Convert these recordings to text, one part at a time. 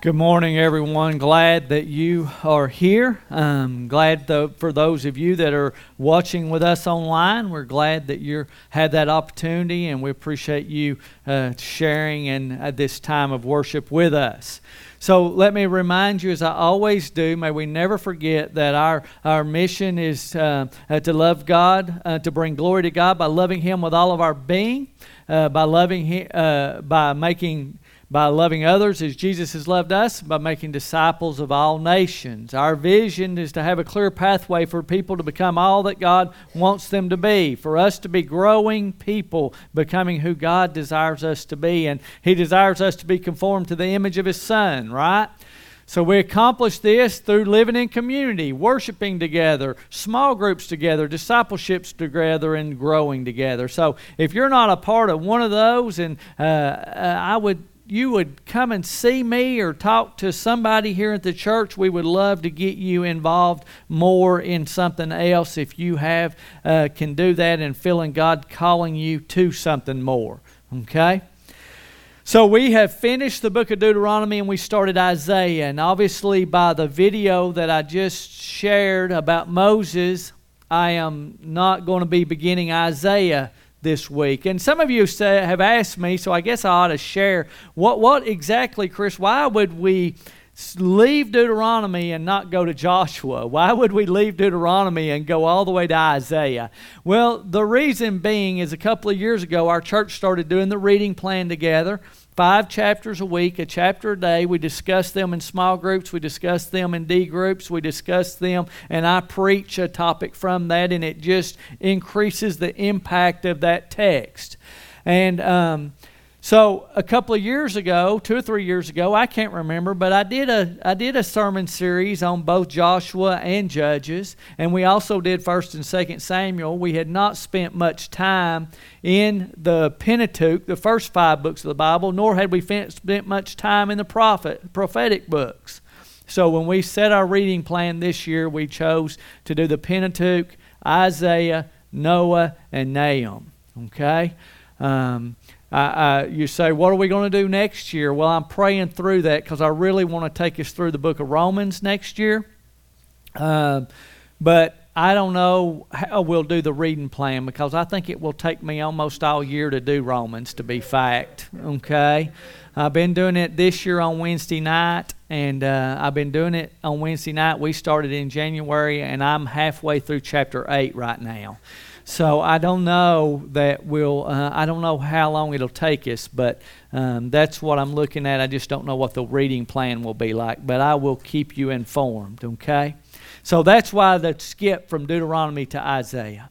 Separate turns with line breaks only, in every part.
Good morning, everyone. Glad that you are here. Um, glad for those of you that are watching with us online. We're glad that you had that opportunity, and we appreciate you uh, sharing in uh, this time of worship with us. So let me remind you, as I always do, may we never forget that our, our mission is uh, uh to love God, uh, to bring glory to God by loving Him with all of our being, uh, by loving Him, by making by loving others as Jesus has loved us, by making disciples of all nations. Our vision is to have a clear pathway for people to become all that God wants them to be, for us to be growing people, becoming who God desires us to be. And He desires us to be conformed to the image of His Son, right? So we accomplish this through living in community, worshiping together, small groups together, discipleships together, and growing together. So if you're not a part of one of those, and uh, uh I would you would come and see me or talk to somebody here at the church, we would love to get you involved more in something else if you have uh, can do that and feeling God calling you to something more. Okay? So we have finished the book of Deuteronomy and we started Isaiah. And obviously, by the video that I just shared about Moses, I am not going to be beginning Isaiah this week. And some of you say, have asked me, so I guess I ought to share what, what exactly, Chris, why would we leave Deuteronomy and not go to Joshua? Why would we leave Deuteronomy and go all the way to Isaiah? Well, the reason being is a couple of years ago, our church started doing the reading plan together five chapters a week, a chapter a day. We discuss them in small groups, we discuss them in D groups, we discuss them, and I preach a topic from that, and it just increases the impact of that text. And um, so a couple of years ago, two or three years ago, I can't remember, but I did a I did a sermon series on both Joshua and Judges, and we also did First and Second Samuel. We had not spent much time in the Pentateuch, the first five books of the Bible, nor had we spent much time in the prophet prophetic books. So when we set our reading plan this year, we chose to do the Pentateuch, Isaiah, Noah, and Nahum. Okay. Um, uh, you say, What are we going to do next year? Well, I'm praying through that because I really want to take us through the book of Romans next year. Uh, but I don't know how we'll do the reading plan because I think it will take me almost all year to do Romans, to be fact. Okay? I've been doing it this year on Wednesday night, and uh, I've been doing it on Wednesday night. We started in January, and I'm halfway through chapter 8 right now. So I don't know that we'll, uh, I don't know how long it'll take us, but um, that's what I'm looking at. I just don't know what the reading plan will be like, but I will keep you informed, okay? So that's why the skip from Deuteronomy to Isaiah.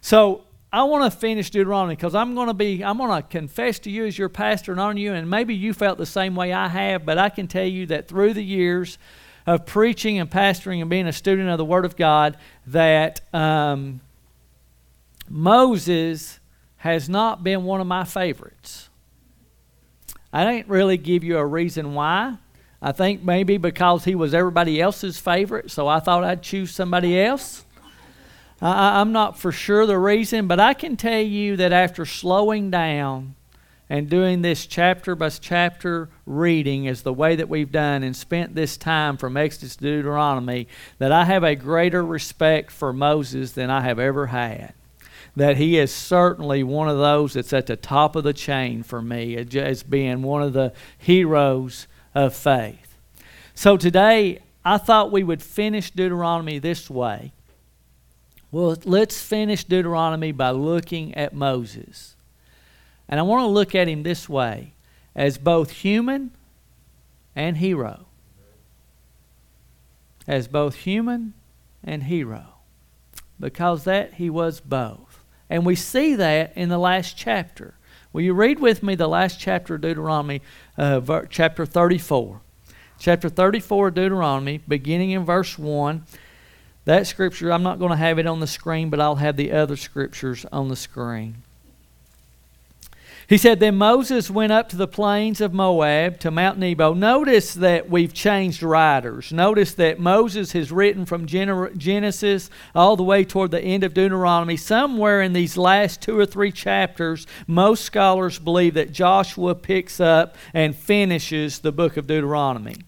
So I want to finish Deuteronomy because I'm going to be, I'm going to confess to you as your pastor and on you, and maybe you felt the same way I have, but I can tell you that through the years of preaching and pastoring and being a student of the Word of God, that um, Moses has not been one of my favorites. I didn't really give you a reason why. I think maybe because he was everybody else's favorite, so I thought I'd choose somebody else. I, am not for sure the reason, but I can tell you that after slowing down and doing this chapter by chapter reading as the way that we've done and spent this time from Exodus to Deuteronomy, that I have a greater respect for Moses than I have ever had that he is certainly one of those that's at the top of the chain for me as being one of the heroes of faith. So today, I thought we would finish Deuteronomy this way. Well, let's finish Deuteronomy by looking at Moses. And I want to look at him this way as both human and hero. As both human and hero. Because that he was both. And we see that in the last chapter. Will you read with me the last chapter of Deuteronomy, uh, chapter 34? Chapter 34 of Deuteronomy, beginning in verse 1. That scripture, I'm not going to have it on the screen, but I'll have the other scriptures on the screen. He said, Then Moses went up to the plains of Moab to Mount Nebo. Notice that we've changed writers. Notice that Moses has written from Genesis all the way toward the end of Deuteronomy. Somewhere in these last two or three chapters, most scholars believe that Joshua picks up and finishes the book of Deuteronomy.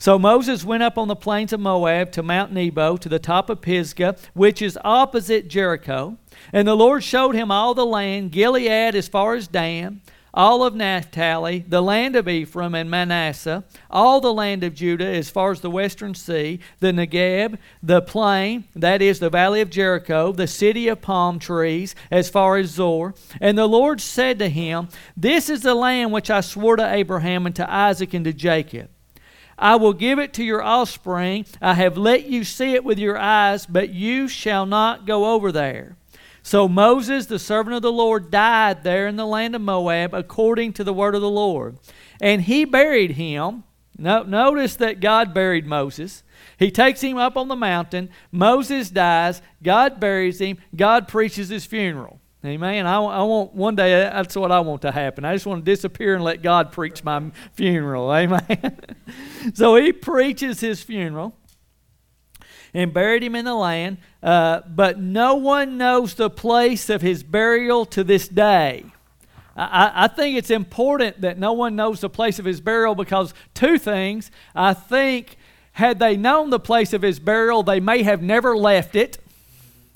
So Moses went up on the plains of Moab to Mount Nebo, to the top of Pisgah, which is opposite Jericho. And the Lord showed him all the land, Gilead as far as Dan, all of Naphtali, the land of Ephraim and Manasseh, all the land of Judah as far as the western sea, the Negeb, the plain, that is the valley of Jericho, the city of palm trees as far as Zoar. And the Lord said to him, This is the land which I swore to Abraham and to Isaac and to Jacob. I will give it to your offspring. I have let you see it with your eyes, but you shall not go over there. So Moses, the servant of the Lord, died there in the land of Moab according to the word of the Lord. And he buried him. No, notice that God buried Moses. He takes him up on the mountain. Moses dies. God buries him. God preaches his funeral. Amen. I, I want one day, that's what I want to happen. I just want to disappear and let God preach my funeral. Amen. so he preaches his funeral and buried him in the land, uh, but no one knows the place of his burial to this day. I, I, think it's important that no one knows the place of his burial because two things. I think had they known the place of his burial, they may have never left it.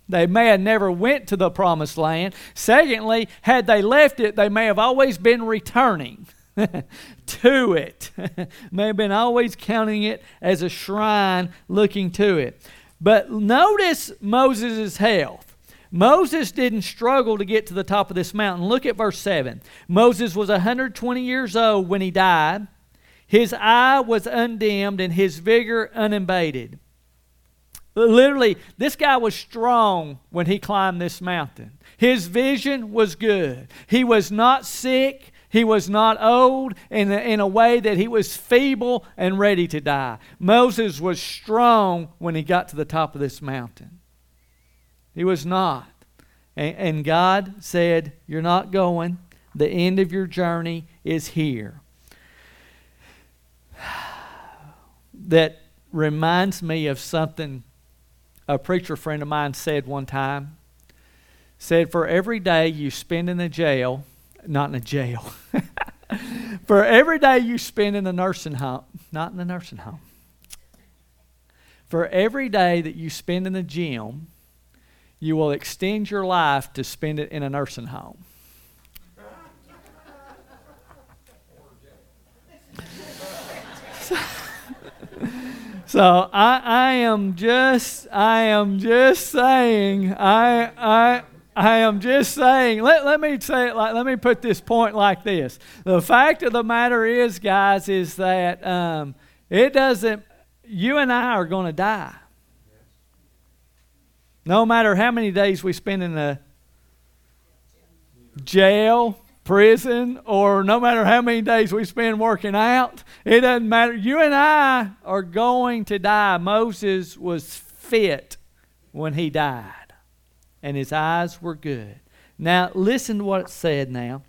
They may have never went to the promised land. Secondly, had they left it, they may have always been returning. to it. May have been always counting it as a shrine looking to it. But notice Moses' health. Moses didn't struggle to get to the top of this mountain. Look at verse 7. Moses was 120 years old when he died. His eye was undimmed and his vigor unabated. Literally, this guy was strong when he climbed this mountain. His vision was good. He was not sick. He was not old in a, in a way that he was feeble and ready to die. Moses was strong when he got to the top of this mountain. He was not. And, and God said, You're not going. The end of your journey is here. That reminds me of something a preacher friend of mine said one time. Said, For every day you spend in the jail, not in a jail. For every day you spend in the nursing home, not in the nursing home. For every day that you spend in the gym, you will extend your life to spend it in a nursing home. so, I, I am just I am just saying I I I am just saying, let, let me say it like, let me put this point like this. The fact of the matter is, guys, is that um, it doesn't, you and I are going to die. No matter how many days we spend in the jail, prison, or no matter how many days we spend working out, it doesn't matter. You and I are going to die. Moses was fit when he died and his eyes were good. Now, listen to what it said now.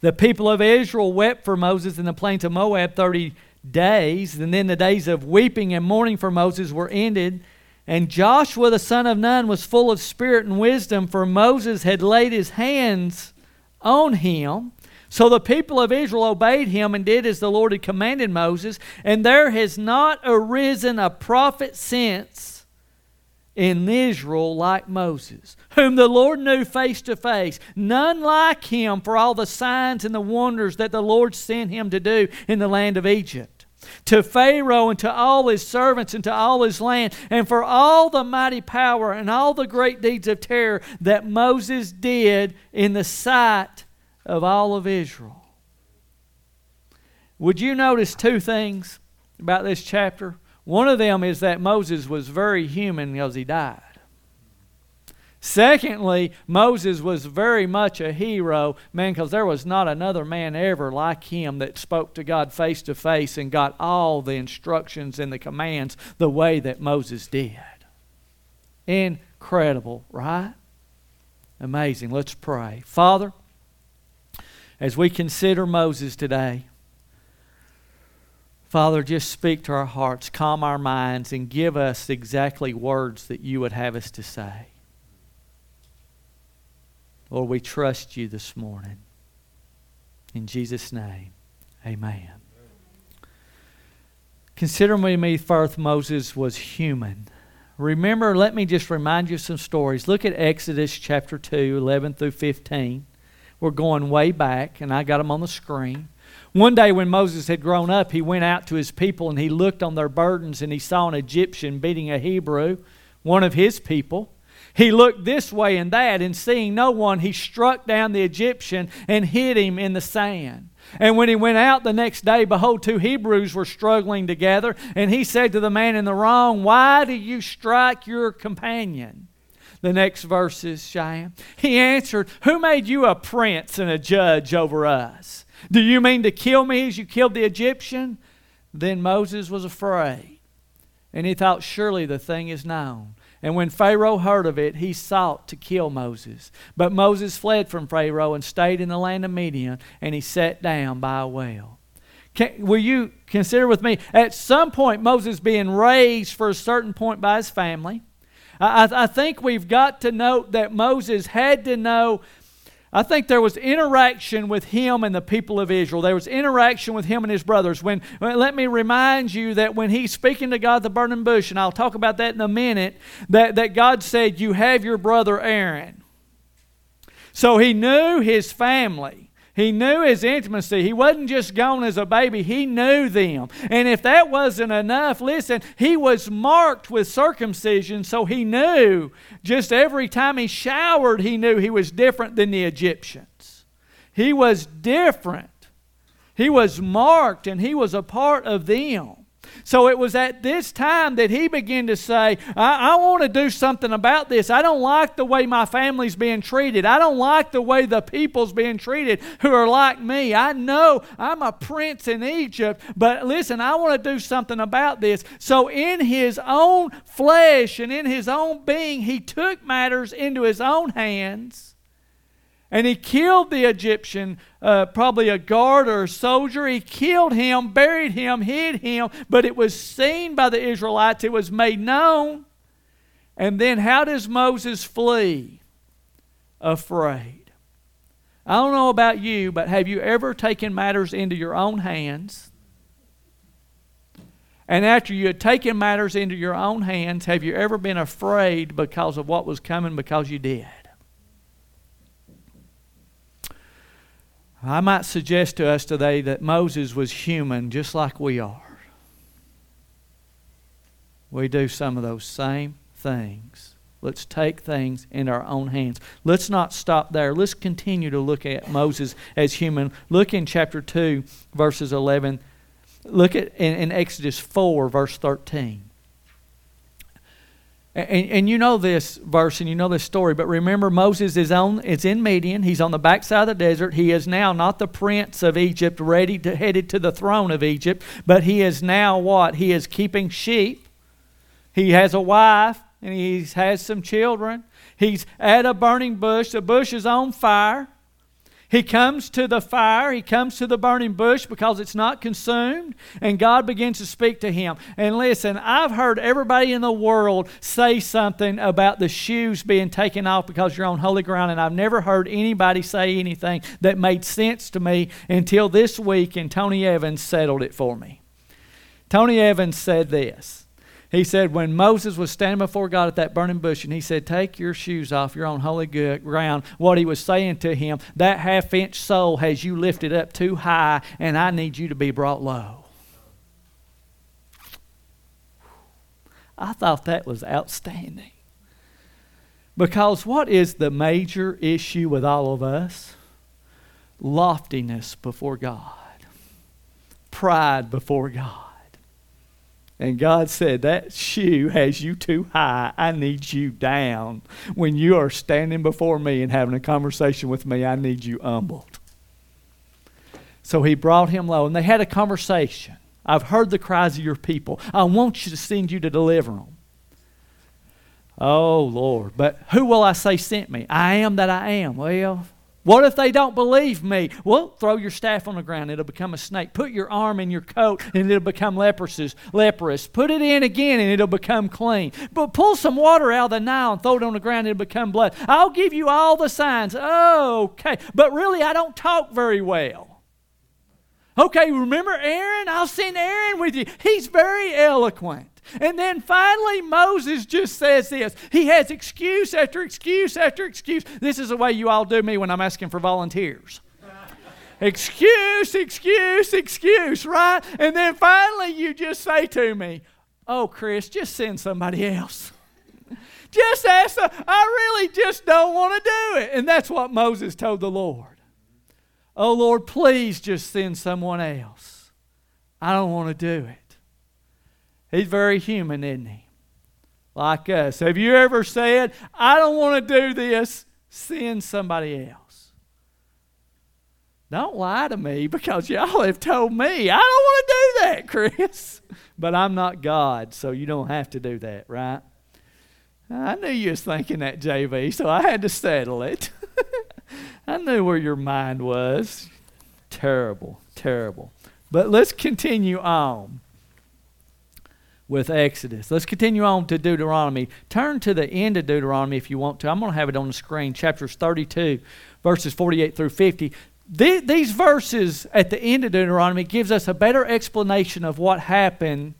The people of Israel wept for Moses in the plains of Moab 30 days, and then the days of weeping and mourning for Moses were ended. And Joshua the son of Nun was full of spirit and wisdom, for Moses had laid his hands on him. So the people of Israel obeyed him and did as the Lord had commanded Moses. And there has not arisen a prophet since in Israel like Moses, whom the Lord knew face to face. None like him for all the signs and the wonders that the Lord sent him to do in the land of Egypt. To Pharaoh and to all his servants and to all his land, and for all the mighty power and all the great deeds of terror that Moses did in the sight of all of Israel. Would you notice two things about this chapter? One of them is that Moses was very human because he died. Secondly, Moses was very much a hero, man, because there was not another man ever like him that spoke to God face to face and got all the instructions and the commands the way that Moses did. Incredible, right? Amazing. Let's pray. Father, as we consider Moses today, Father, just speak to our hearts, calm our minds, and give us exactly words that you would have us to say. Lord, we trust you this morning. In Jesus' name, amen. Consider me first, Moses was human. Remember, let me just remind you some stories. Look at Exodus chapter 2, 11 through 15. We're going way back, and I got them on the screen. One day when Moses had grown up, he went out to his people and he looked on their burdens and he saw an Egyptian beating a Hebrew, one of his people. He looked this way and that, and seeing no one, he struck down the Egyptian and hid him in the sand. And when he went out the next day, behold, two Hebrews were struggling together. And he said to the man in the wrong, Why do you strike your companion? The next verse is Cheyenne. He answered, Who made you a prince and a judge over us? Do you mean to kill me as you killed the Egyptian? Then Moses was afraid. And he thought, Surely the thing is known. And when Pharaoh heard of it, he sought to kill Moses. But Moses fled from Pharaoh and stayed in the land of Midian, and he sat down by a well. Can, will you consider with me? At some point, Moses being raised for a certain point by his family. I, I think we've got to note that Moses had to know I think there was interaction with him and the people of Israel. There was interaction with him and his brothers. When, let me remind you that when he's speaking to God the burning bush, and I'll talk about that in a minute, that, that God said, You have your brother Aaron. So he knew his family. He knew his intimacy. He wasn't just gone as a baby, he knew them. And if that wasn't enough, listen, he was marked with circumcision, so he knew just every time he showered, he knew he was different than the Egyptians. He was different. He was marked and he was a part of them. So it was at this time that he began to say, I, I want to do something about this. I don't like the way my family's being treated. I don't like the way the people's being treated who are like me. I know I'm a prince in Egypt, but listen, I want to do something about this. So in his own flesh and in his own being, he took matters into his own hands and he killed the Egyptian, uh, probably a guard or a soldier. He killed him, buried him, hid him, but it was seen by the Israelites. It was made known. And then how does Moses flee? Afraid. I don't know about you, but have you ever taken matters into your own hands? And after you had taken matters into your own hands, have you ever been afraid because of what was coming because you did? I might suggest to us today that Moses was human just like we are. We do some of those same things. Let's take things in our own hands. Let's not stop there. Let's continue to look at Moses as human. Look in chapter 2, verses 11. Look at in, in Exodus 4, verse 13. And, and you know this verse and you know this story, but remember Moses is on is in Midian. He's on the backside of the desert. He is now not the prince of Egypt, ready to headed to the throne of Egypt, but he is now what? He is keeping sheep. He has a wife and he has some children. He's at a burning bush. The bush is on fire. He comes to the fire, he comes to the burning bush because it's not consumed, and God begins to speak to him. And listen, I've heard everybody in the world say something about the shoes being taken off because you're on holy ground, and I've never heard anybody say anything that made sense to me until this week, and Tony Evans settled it for me. Tony Evans said this. He said, when Moses was standing before God at that burning bush, and he said, Take your shoes off, you're on holy ground. What he was saying to him, that half inch sole has you lifted up too high, and I need you to be brought low. I thought that was outstanding. Because what is the major issue with all of us? Loftiness before God, pride before God. And God said, That shoe has you too high. I need you down. When you are standing before me and having a conversation with me, I need you humbled. So he brought him low, and they had a conversation. I've heard the cries of your people. I want you to send you to deliver them. Oh, Lord. But who will I say sent me? I am that I am. Well, What if they don't believe me? Well, throw your staff on the ground, it'll become a snake. Put your arm in your coat, and it'll become leprous. leprous. Put it in again, and it'll become clean. But pull some water out of the Nile and throw it on the ground, and it'll become blood. I'll give you all the signs. Okay. But really, I don't talk very well. Okay, remember Aaron? I'll send Aaron with you. He's very eloquent. And then finally, Moses just says this. He has excuse after excuse after excuse. This is the way you all do me when I'm asking for volunteers. excuse, excuse, excuse, right? And then finally, you just say to me, Oh, Chris, just send somebody else. just ask, the, I really just don't want to do it. And that's what Moses told the Lord. Oh, Lord, please just send someone else. I don't want to do it. He's very human, isn't he? Like us. Have you ever said, I don't want to do this, send somebody else? Don't lie to me because y'all have told me, I don't want to do that, Chris. But I'm not God, so you don't have to do that, right? I knew you was thinking that, JV, so I had to settle it. I knew where your mind was. Terrible, terrible. But let's continue on with Exodus. Let's continue on to Deuteronomy. Turn to the end of Deuteronomy if you want to. I'm going to have it on the screen, chapters 32, verses 48 through 50. These verses at the end of Deuteronomy gives us a better explanation of what happened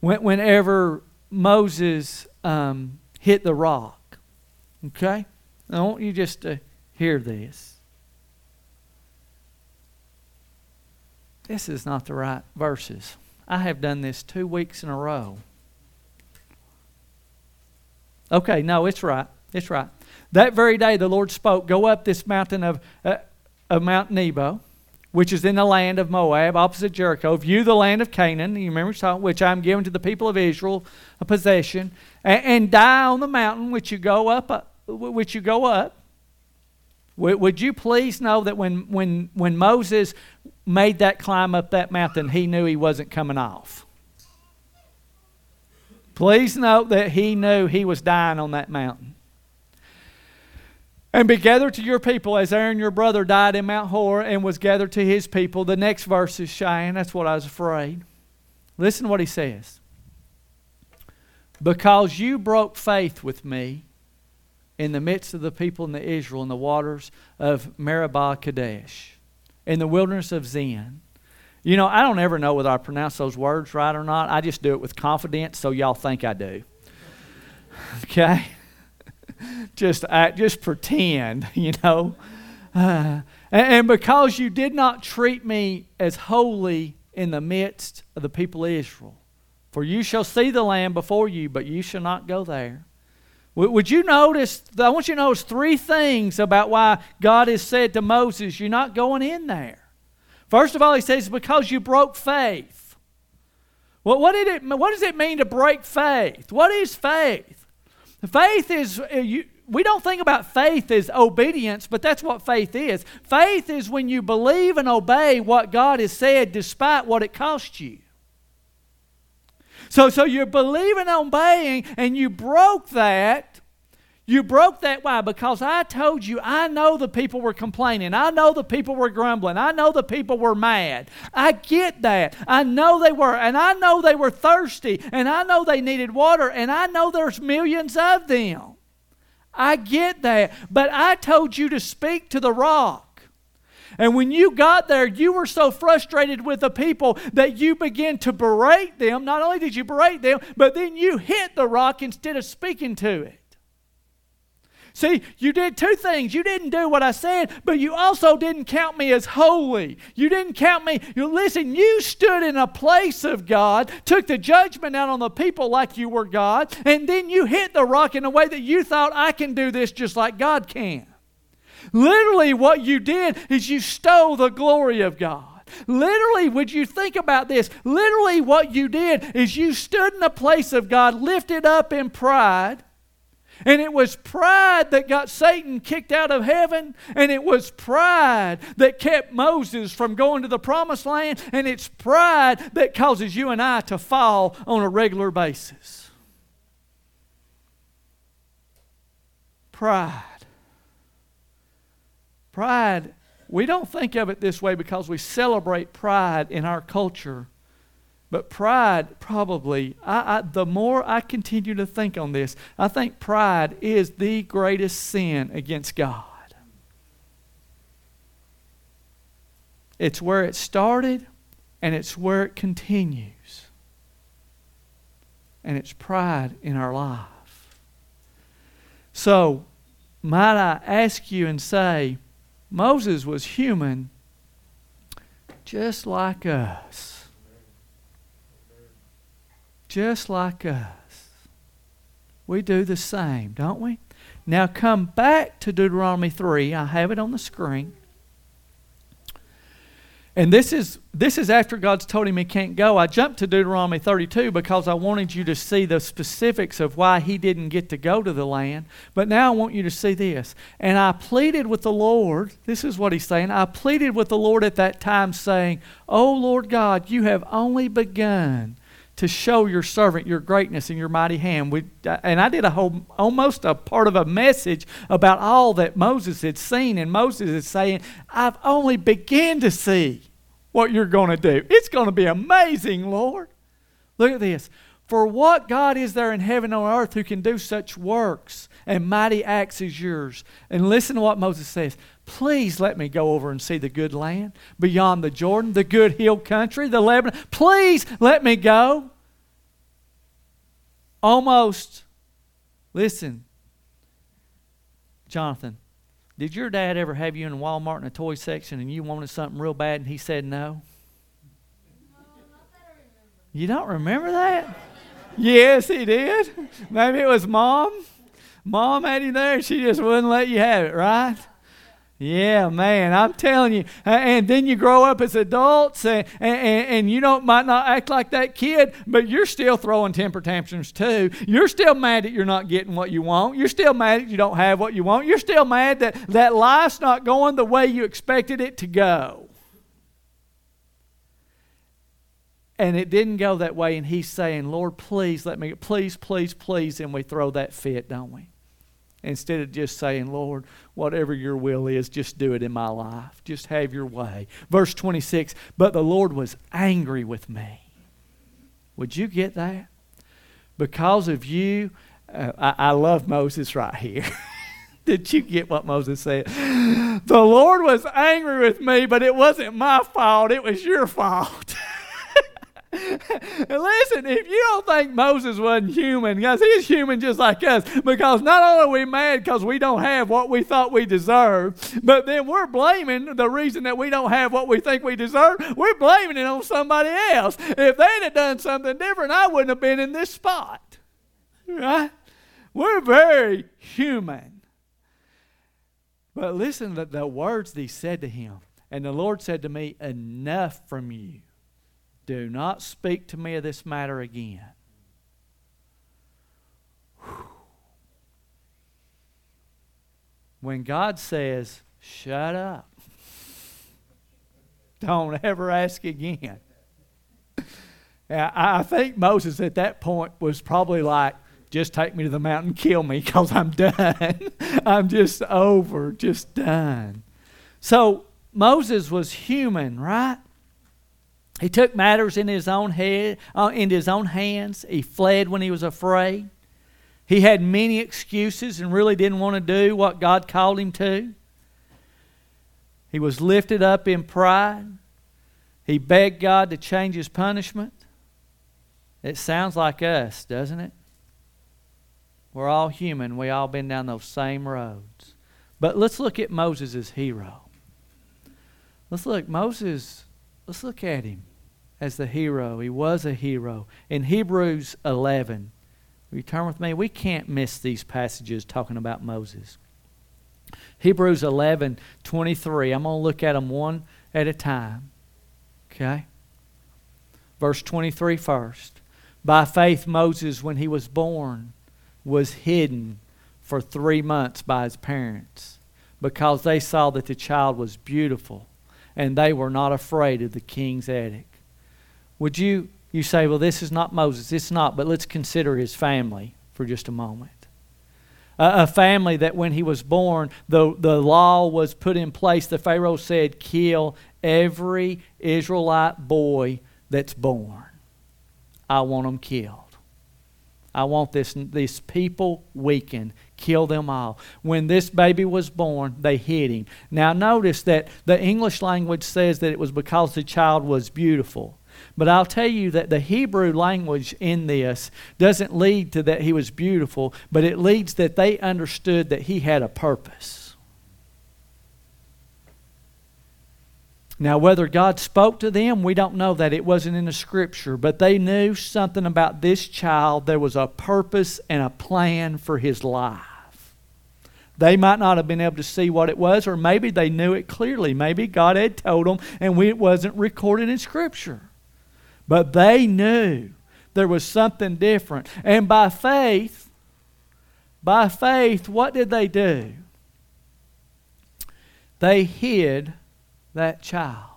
whenever Moses um, hit the rock. Okay? I want you just to hear this. This is not the right verses. I have done this two weeks in a row. Okay, no, it's right. It's right. That very day the Lord spoke, Go up this mountain of, uh, of Mount Nebo, which is in the land of Moab, opposite Jericho. View the land of Canaan, you remember, which I'm giving to the people of Israel, a possession, and, and die on the mountain which you go up, uh, which you go up. Would you please know that when, when, when Moses made that climb up that mountain, he knew he wasn't coming off? Please note that he knew he was dying on that mountain. And be gathered to your people as Aaron your brother died in Mount Hor and was gathered to his people. The next verse is Cheyenne. That's what I was afraid. Listen to what he says. Because you broke faith with me in the midst of the people in Israel in the waters of Meribah Kadesh, in the wilderness of Zin. You know, I don't ever know whether I pronounce those words right or not. I just do it with confidence so y'all think I do. Okay? just act, just pretend, you know. Uh, and, and because you did not treat me as holy in the midst of the people of Israel, for you shall see the land before you, but you shall not go there. Would you notice? I want you to notice three things about why God has said to Moses, You're not going in there. First of all, he says, Because you broke faith. Well, what, did it, what does it mean to break faith? What is faith? Faith is, uh, we don't think about faith as obedience, but that's what faith is. Faith is when you believe and obey what God has said despite what it costs you. So, so you're believing, on obeying, and you broke that. You broke that. Why? Because I told you, I know the people were complaining. I know the people were grumbling. I know the people were mad. I get that. I know they were. And I know they were thirsty. And I know they needed water. And I know there's millions of them. I get that. But I told you to speak to the rock. And when you got there, you were so frustrated with the people that you began to berate them. Not only did you berate them, but then you hit the rock instead of speaking to it. See, you did two things. You didn't do what I said, but you also didn't count me as holy. You didn't count me. You listen, you stood in a place of God, took the judgment out on the people like you were God, and then you hit the rock in a way that you thought I can do this just like God can. Literally, what you did is you stole the glory of God. Literally, would you think about this? Literally, what you did is you stood in the place of God, lifted up in pride. And it was pride that got Satan kicked out of heaven. And it was pride that kept Moses from going to the promised land. And it's pride that causes you and I to fall on a regular basis. Pride Pride, we don't think of it this way because we celebrate pride in our culture. But pride, probably, I, I, the more I continue to think on this, I think pride is the greatest sin against God. It's where it started and it's where it continues. And it's pride in our life. So, might I ask you and say, Moses was human just like us. Just like us. We do the same, don't we? Now come back to Deuteronomy 3. I have it on the screen. And this is this is after God's told him he can't go. I jumped to Deuteronomy 32 because I wanted you to see the specifics of why he didn't get to go to the land. But now I want you to see this. And I pleaded with the Lord. This is what he's saying. I pleaded with the Lord at that time, saying, "O Lord God, you have only begun." To show your servant your greatness and your mighty hand. We, and I did a whole, almost a part of a message about all that Moses had seen, and Moses is saying, "I've only begun to see what you're going to do. It's going to be amazing, Lord. Look at this. For what God is there in heaven on earth who can do such works and mighty acts as yours? And listen to what Moses says. Please let me go over and see the good land beyond the Jordan, the good hill country, the Lebanon. Please let me go. Almost, listen, Jonathan, did your dad ever have you in Walmart in a toy section and you wanted something real bad and he said no? You don't remember that? yes, he did. Maybe it was mom. Mom had you there she just wouldn't let you have it, right? Yeah, man, I'm telling you. And then you grow up as adults, and, and, and you don't might not act like that kid, but you're still throwing temper tantrums too. You're still mad that you're not getting what you want. You're still mad that you don't have what you want. You're still mad that that life's not going the way you expected it to go. And it didn't go that way, and he's saying, Lord, please let me, please, please, please, and we throw that fit, don't we? Instead of just saying, Lord, whatever your will is, just do it in my life. Just have your way. Verse 26 But the Lord was angry with me. Would you get that? Because of you, uh, I, I love Moses right here. Did you get what Moses said? The Lord was angry with me, but it wasn't my fault, it was your fault. Listen, if you don't think Moses wasn't human, guys, he's human just like us. Because not only are we mad because we don't have what we thought we deserved, but then we're blaming the reason that we don't have what we think we deserve. We're blaming it on somebody else. If they'd have done something different, I wouldn't have been in this spot. Right? We're very human. But listen to the words that he said to him. And the Lord said to me, Enough from you. Do not speak to me of this matter again. When God says, shut up, don't ever ask again. I think Moses at that point was probably like, just take me to the mountain, kill me, because I'm done. I'm just over, just done. So Moses was human, right? He took matters in his own head, uh, into his own hands. He fled when he was afraid. He had many excuses and really didn't want to do what God called him to. He was lifted up in pride. He begged God to change his punishment. It sounds like us, doesn't it? We're all human. We all been down those same roads. But let's look at Moses as hero. Let's look. Moses Let's look at him as the hero. He was a hero. In Hebrews 11, return with me. We can't miss these passages talking about Moses. Hebrews 11, 23. I'm going to look at them one at a time. Okay? Verse 23 first. By faith, Moses, when he was born, was hidden for three months by his parents because they saw that the child was beautiful and they were not afraid of the king's edict. Would you, you say, well, this is not Moses. It's not, but let's consider his family for just a moment. a family that when he was born, the, the law was put in place. The Pharaoh said, kill every Israelite boy that's born. I want them killed. I want this, these people weakened. Kill them all. When this baby was born, they hid him. Now, notice that the English language says that it was because the child was beautiful. But I'll tell you that the Hebrew language in this doesn't lead to that he was beautiful, but it leads that they understood that he had a purpose. Now, whether God spoke to them, we don't know that. It wasn't in the scripture, but they knew something about this child. There was a purpose and a plan for his life. They might not have been able to see what it was, or maybe they knew it clearly. Maybe God had told them and it wasn't recorded in scripture. But they knew there was something different. And by faith, by faith, what did they do? They hid that child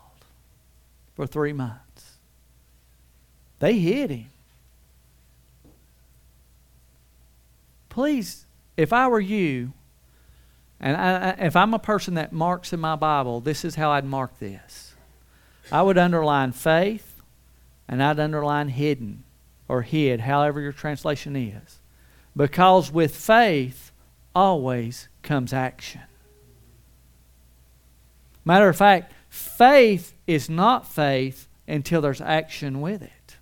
for three months. They hid him. Please, if I were you, and I, if I'm a person that marks in my Bible, this is how I'd mark this. I would underline faith, and I'd underline hidden or hid, however your translation is. Because with faith always comes action. Matter of fact, faith is not faith until there's action with it.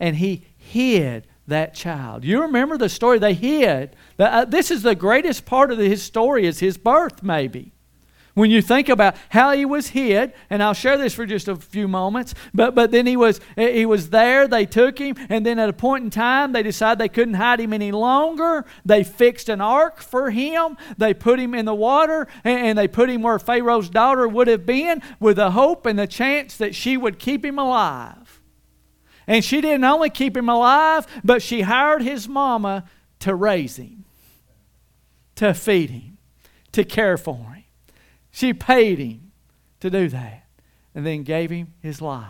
And he hid that child. You remember the story they hid. Uh, this is the greatest part of his story is his birth maybe. When you think about how he was hid, and I'll share this for just a few moments, but, but then he was, he was there, they took him, and then at a point in time, they decided they couldn't hide him any longer. They fixed an ark for him, they put him in the water, and, and they put him where Pharaoh's daughter would have been with the hope and the chance that she would keep him alive. And she didn't only keep him alive, but she hired his mama to raise him, to feed him, to care for him. She paid him to do that and then gave him his life.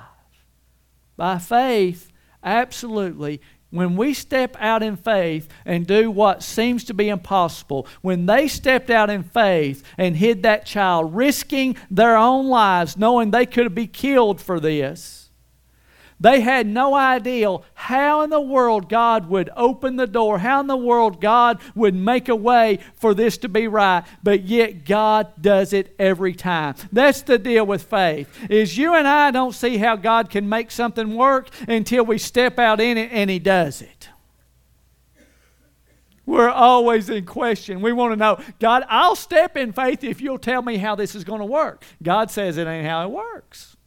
By faith, absolutely, when we step out in faith and do what seems to be impossible, when they stepped out in faith and hid that child, risking their own lives, knowing they could be killed for this, they had no idea how in the world God would open the door, how in the world God would make a way for this to be right, but yet God does it every time. That's the deal with faith. Is you and I don't see how God can make something work until we step out in it and he does it. We're always in question. We want to know, God, I'll step in faith if you'll tell me how this is going to work. God says it ain't how it works.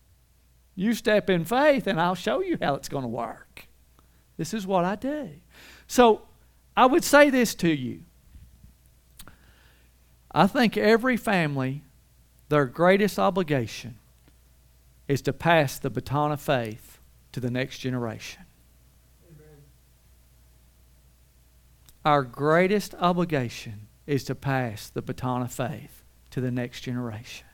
You step in faith, and I'll show you how it's going to work. This is what I do. So I would say this to you. I think every family, their greatest obligation is to pass the baton of faith to the next generation. Amen. Our greatest obligation is to pass the baton of faith to the next generation.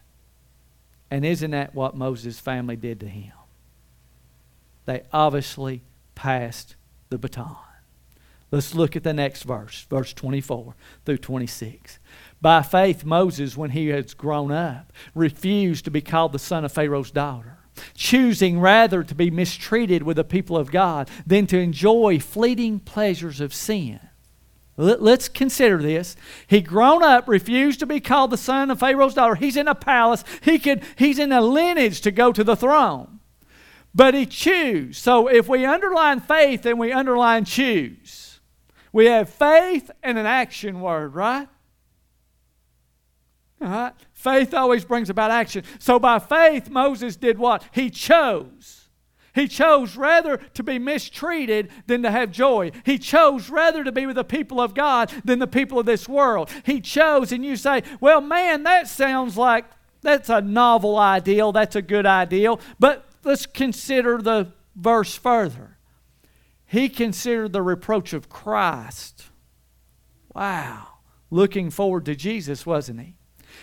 And isn't that what Moses' family did to him? They obviously passed the baton. Let's look at the next verse, verse 24 through 26. By faith, Moses, when he has grown up, refused to be called the son of Pharaoh's daughter, choosing rather to be mistreated with the people of God than to enjoy fleeting pleasures of sin. Let's consider this. He grown up, refused to be called the son of Pharaoh's daughter. He's in a palace. He could, he's in a lineage to go to the throne. But he choose. So if we underline faith and we underline choose, we have faith and an action word, right? All right? Faith always brings about action. So by faith, Moses did what? He chose. He chose rather to be mistreated than to have joy. He chose rather to be with the people of God than the people of this world. He chose, and you say, well, man, that sounds like that's a novel ideal. That's a good ideal. But let's consider the verse further. He considered the reproach of Christ. Wow. Looking forward to Jesus, wasn't he?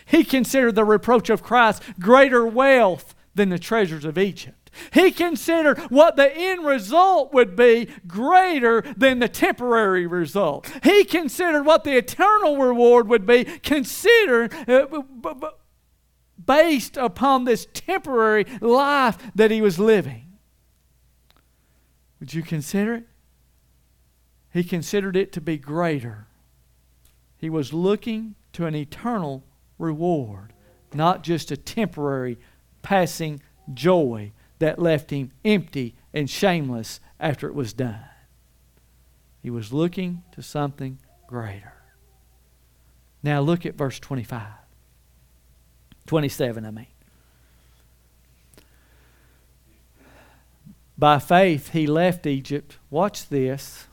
He considered the reproach of Christ greater wealth than the treasures of Egypt. He considered what the end result would be greater than the temporary result. He considered what the eternal reward would be, considered uh, based upon this temporary life that he was living. Would you consider it? He considered it to be greater. He was looking to an eternal reward, not just a temporary passing joy that left him empty and shameless after it was done. He was looking to something greater. Now look at verse 25. 27, I mean. By faith he left Egypt. Watch this.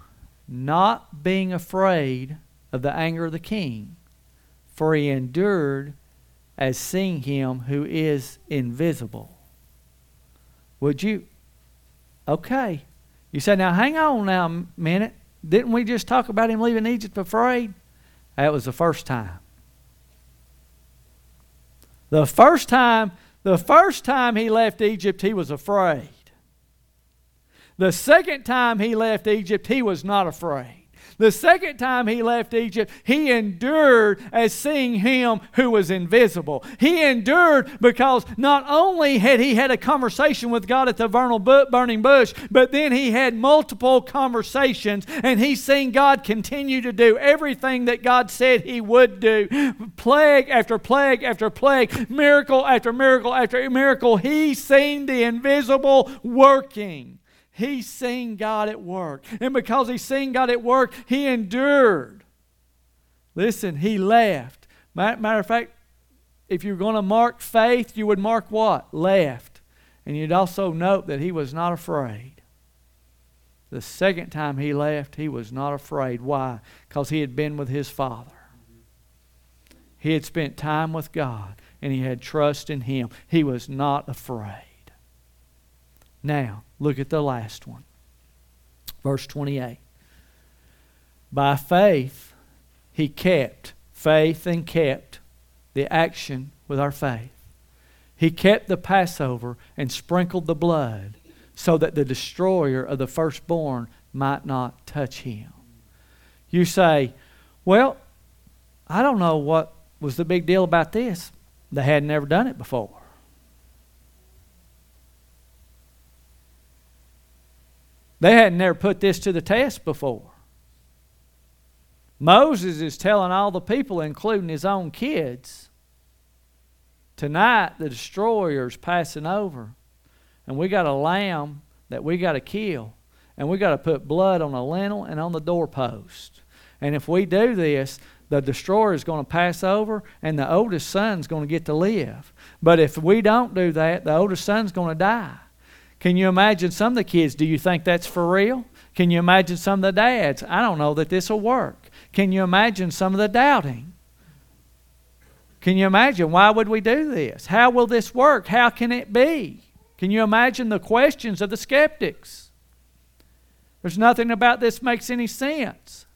Not being afraid of the anger of the king, for he endured as seeing him who is invisible. Would you? Okay. You said, now hang on now a minute. Didn't we just talk about him leaving Egypt afraid? That was the first time. The first time, the first time he left Egypt, he was afraid. The second time he left Egypt, he was not afraid. The second time he left Egypt, he endured as seeing him who was invisible. He endured because not only had he had a conversation with God at the vernal burning bush, but then he had multiple conversations and he's seen God continue to do everything that God said he would do. Plague after plague after plague, miracle after miracle after miracle. He's seen the invisible working. He's seen God at work. And because he's seen God at work, he endured. Listen, he left. Matter of fact, if you're going to mark faith, you would mark what? Left. And you'd also note that he was not afraid. The second time he left, he was not afraid. Why? Because he had been with his father. He had spent time with God and he had trust in him. He was not afraid. Now, look at the last one. Verse 28. By faith, he kept, faith and kept the action with our faith. He kept the Passover and sprinkled the blood so that the destroyer of the firstborn might not touch him. You say, Well, I don't know what was the big deal about this. They had never done it before. They had never put this to the test before. Moses is telling all the people, including his own kids, tonight the destroyer's passing over, and we got a lamb that we got to kill, and we got to put blood on the lintel and on the doorpost. And if we do this, the destroyer is going to pass over, and the oldest son's going to get to live. But if we don't do that, the oldest son's going to die. Can you imagine some of the kids? Do you think that's for real? Can you imagine some of the dads? I don't know that this will work. Can you imagine some of the doubting? Can you imagine why would we do this? How will this work? How can it be? Can you imagine the questions of the skeptics? There's nothing about this makes any sense.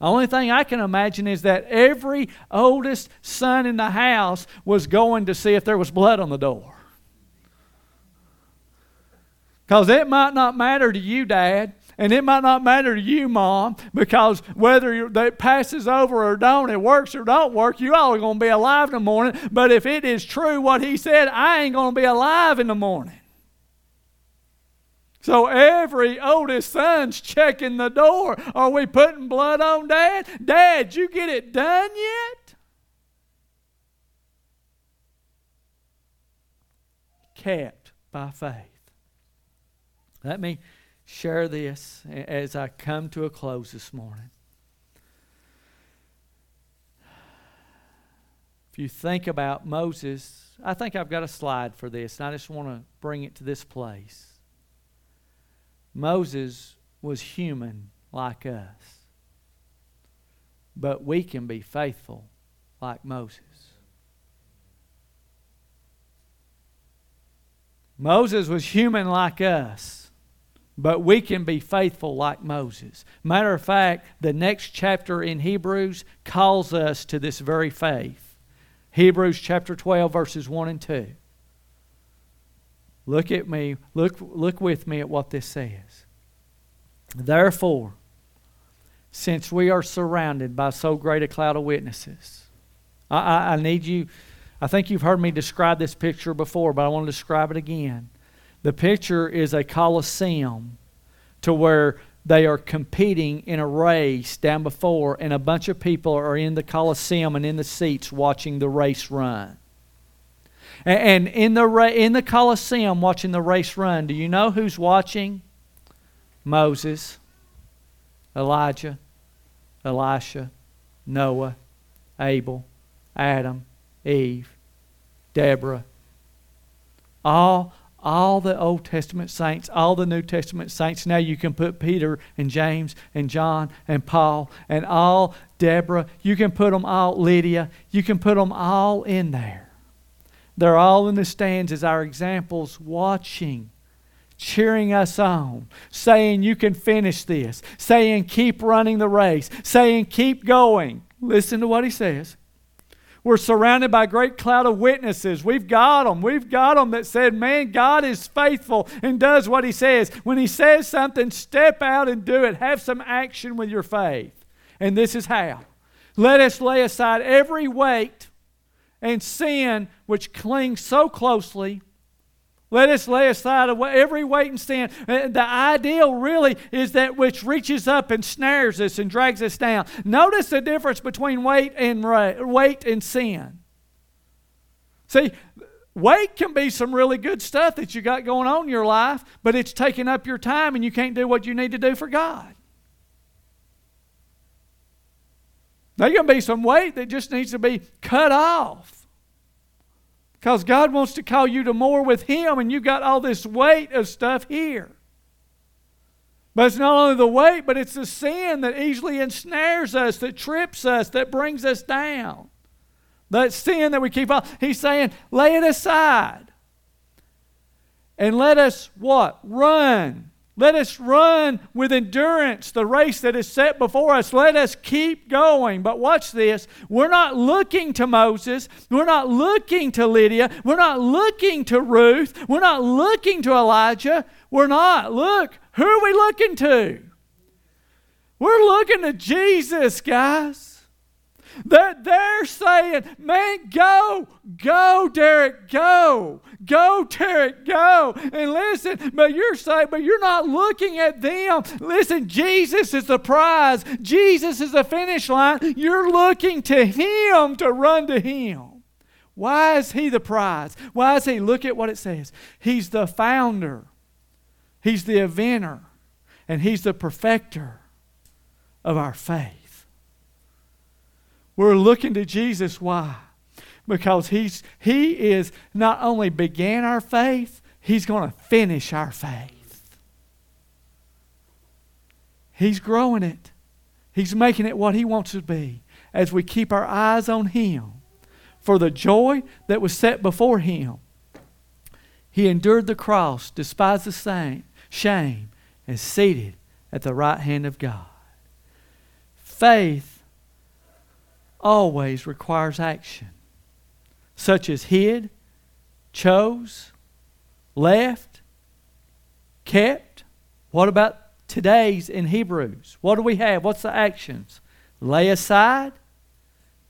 The only thing I can imagine is that every oldest son in the house was going to see if there was blood on the door. Because it might not matter to you, Dad, and it might not matter to you, Mom, because whether it passes over or don't, it works or don't work, you all are going to be alive in the morning. But if it is true what he said, I ain't going to be alive in the morning. So every oldest son's checking the door. Are we putting blood on Dad? Dad, you get it done yet? Kept by faith. Let me share this as I come to a close this morning. If you think about Moses, I think I've got a slide for this, and I just want to bring it to this place. Moses was human like us, but we can be faithful like Moses. Moses was human like us but we can be faithful like Moses. Matter of fact, the next chapter in Hebrews calls us to this very faith. Hebrews chapter 12, verses 1 and 2. Look at me. Look, look with me at what this says. Therefore, since we are surrounded by so great a cloud of witnesses, I, I, I need you. I think you've heard me describe this picture before, but I want to describe it again. The picture is a coliseum to where they are competing in a race down before, and a bunch of people are in the coliseum and in the seats watching the race run. And in the, in the Colosseum, watching the race run, do you know who's watching? Moses, Elijah, Elisha, Noah, Abel, Adam, Eve, Deborah. All, all the Old Testament saints, all the New Testament saints. Now you can put Peter and James and John and Paul and all Deborah. You can put them all, Lydia. You can put them all in there. They're all in the stands as our examples, watching, cheering us on, saying, You can finish this, saying, Keep running the race, saying, Keep going. Listen to what he says. We're surrounded by a great cloud of witnesses. We've got them. We've got them that said, Man, God is faithful and does what He says. When He says something, step out and do it. Have some action with your faith. And this is how. Let us lay aside every weight and sin which clings so closely. Let us lay aside every weight and sin. Uh, the ideal really is that which reaches up and snares us and drags us down. Notice the difference between weight and weight and sin. See, weight can be some really good stuff that you got going on in your life, but it's taking up your time and you can't do what you need to do for God. Going to be some weight that just needs to be cut off. Because God wants to call you to more with Him, and you've got all this weight of stuff here. But it's not only the weight, but it's the sin that easily ensnares us, that trips us, that brings us down. That sin that we keep on. He's saying, lay it aside. And let us what? Run let us run with endurance the race that is set before us. Let us keep going. But watch this. We're not looking to Moses. We're not looking to Lydia. We're not looking to Ruth. We're not looking to Elijah. We're not. Look, who are we looking to? We're looking to Jesus, guys. That they're saying, man, go, go, Derek, go, go, Derek, go. And listen, but you're saying, but you're not looking at them. Listen, Jesus is the prize, Jesus is the finish line. You're looking to Him to run to Him. Why is He the prize? Why is He? Look at what it says. He's the founder, He's the inventor, and He's the perfecter of our faith. We're looking to Jesus. Why? Because he's, He is not only began our faith, He's going to finish our faith. He's growing it. He's making it what He wants it to be as we keep our eyes on Him. For the joy that was set before Him, He endured the cross, despised the shame, and seated at the right hand of God. Faith always requires action, such as hid, chose, left, kept. What about today's in Hebrews? What do we have? What's the actions? Lay aside,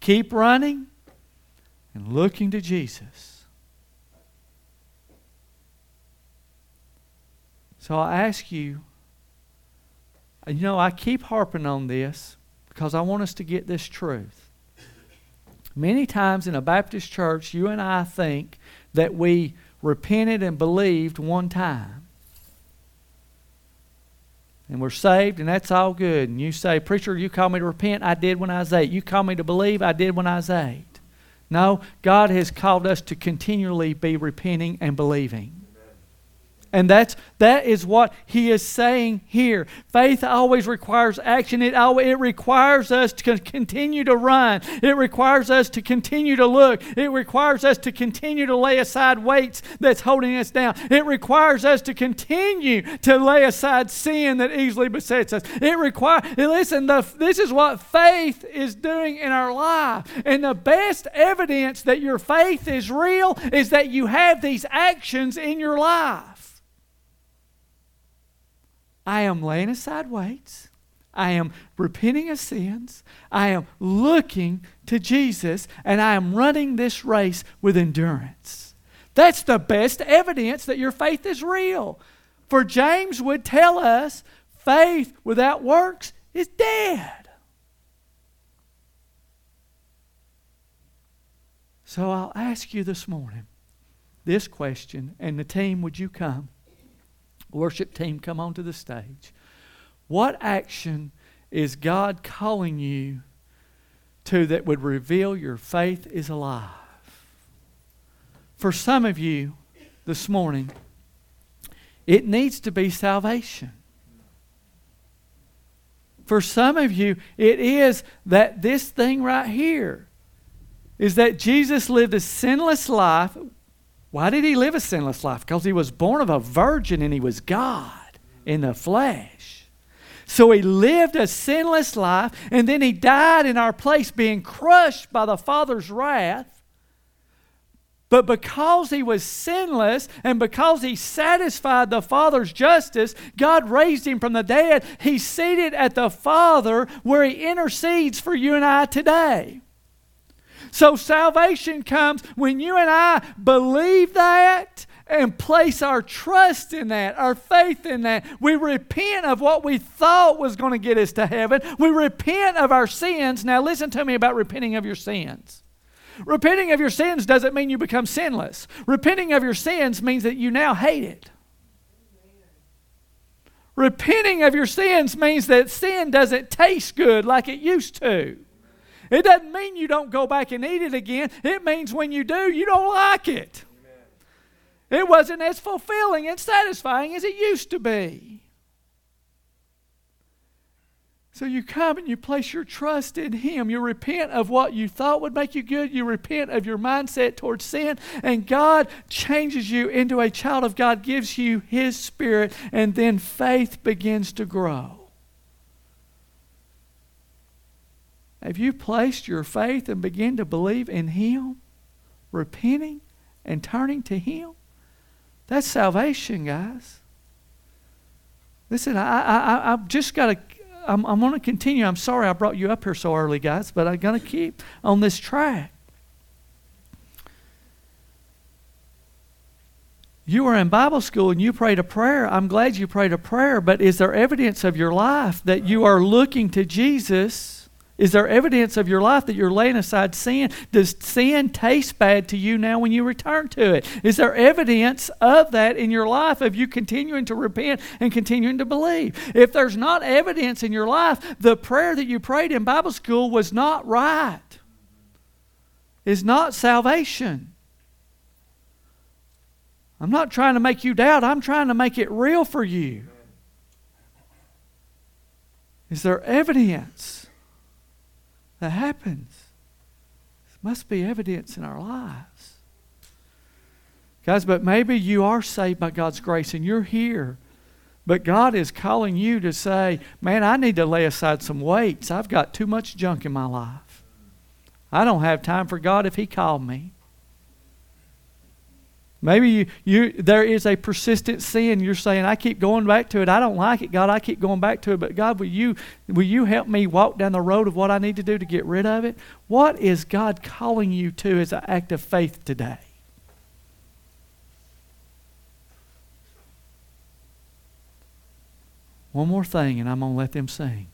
keep running, and looking to Jesus. So I ask you, you know, I keep harping on this because I want us to get this truth. Many times in a Baptist church, you and I think that we repented and believed one time. And we're saved, and that's all good. And you say, Preacher, you call me to repent? I did when I was eight. You call me to believe? I did when I was eight. No, God has called us to continually be repenting and believing. And that's that is what he is saying here. Faith always requires action. It it requires us to continue to run. It requires us to continue to look. It requires us to continue to lay aside weights that's holding us down. It requires us to continue to lay aside sin that easily besets us. It requires listen, the, this is what faith is doing in our life. And the best evidence that your faith is real is that you have these actions in your life. I am laying aside weights. I am repenting of sins. I am looking to Jesus, and I am running this race with endurance. That's the best evidence that your faith is real. For James would tell us faith without works is dead. So I'll ask you this morning this question, and the team, would you come? Worship team, come onto the stage. What action is God calling you to that would reveal your faith is alive? For some of you this morning, it needs to be salvation. For some of you, it is that this thing right here is that Jesus lived a sinless life why did he live a sinless life? Because he was born of a virgin and he was God in the flesh. So he lived a sinless life and then he died in our place, being crushed by the Father's wrath. But because he was sinless and because he satisfied the Father's justice, God raised him from the dead. He's seated at the Father where he intercedes for you and I today. So salvation comes when you and I believe that and place our trust in that, our faith in that. We repent of what we thought was going to get us to heaven. We repent of our sins. Now, listen to me about repenting of your sins. Repenting of your sins doesn't mean you become sinless. Repenting of your sins means that you now hate it. Repenting of your sins means that sin doesn't taste good like it used to. It doesn't mean you don't go back and eat it again. It means when you do, you don't like it. It wasn't as fulfilling and satisfying as it used to be. So you come and you place your trust in Him. You repent of what you thought would make you good. You repent of your mindset towards sin. And God changes you into a child of God, gives you His Spirit, and then faith begins to grow. Have you placed your faith and begin to believe in Him, repenting and turning to Him? That's salvation, guys. Listen, I, I, I've just got to, I'm, I'm going to continue. I'm sorry I brought you up here so early, guys, but I'm going to keep on this track. You were in Bible school and you prayed a prayer. I'm glad you prayed a prayer, but is there evidence of your life that you are looking to Jesus? Is there evidence of your life that you're laying aside sin? Does sin taste bad to you now when you return to it? Is there evidence of that in your life of you continuing to repent and continuing to believe? If there's not evidence in your life, the prayer that you prayed in Bible school was not right. Is not salvation. I'm not trying to make you doubt, I'm trying to make it real for you. Is there evidence? That happens. There must be evidence in our lives. Guys, but maybe you are saved by God's grace and you're here. But God is calling you to say, man, I need to lay aside some weights. I've got too much junk in my life. I don't have time for God if He called me. Maybe you, you, there is a persistent sin. You're saying, I keep going back to it. I don't like it, God. I keep going back to it. But God, will you, will you help me walk down the road of what I need to do to get rid of it? What is God calling you to as an act of faith today? One more thing, and I'm going to let them sing.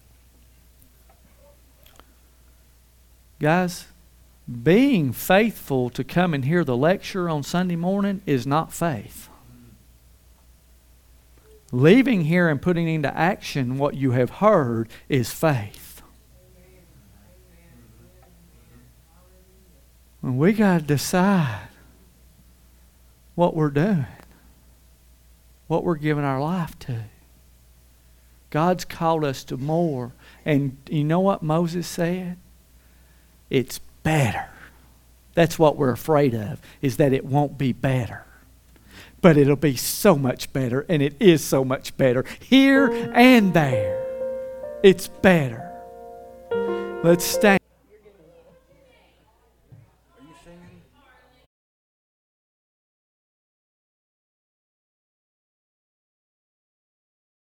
Guys, being faithful to come and hear the lecture on Sunday morning is not faith. Leaving here and putting into action what you have heard is faith. And we got to decide what we're doing. what we're giving our life to. God's called us to more. And you know what Moses said? It's better. That's what we're afraid of, is that it won't be better. But it'll be so much better, and it is so much better here and there. It's better. Let's stand.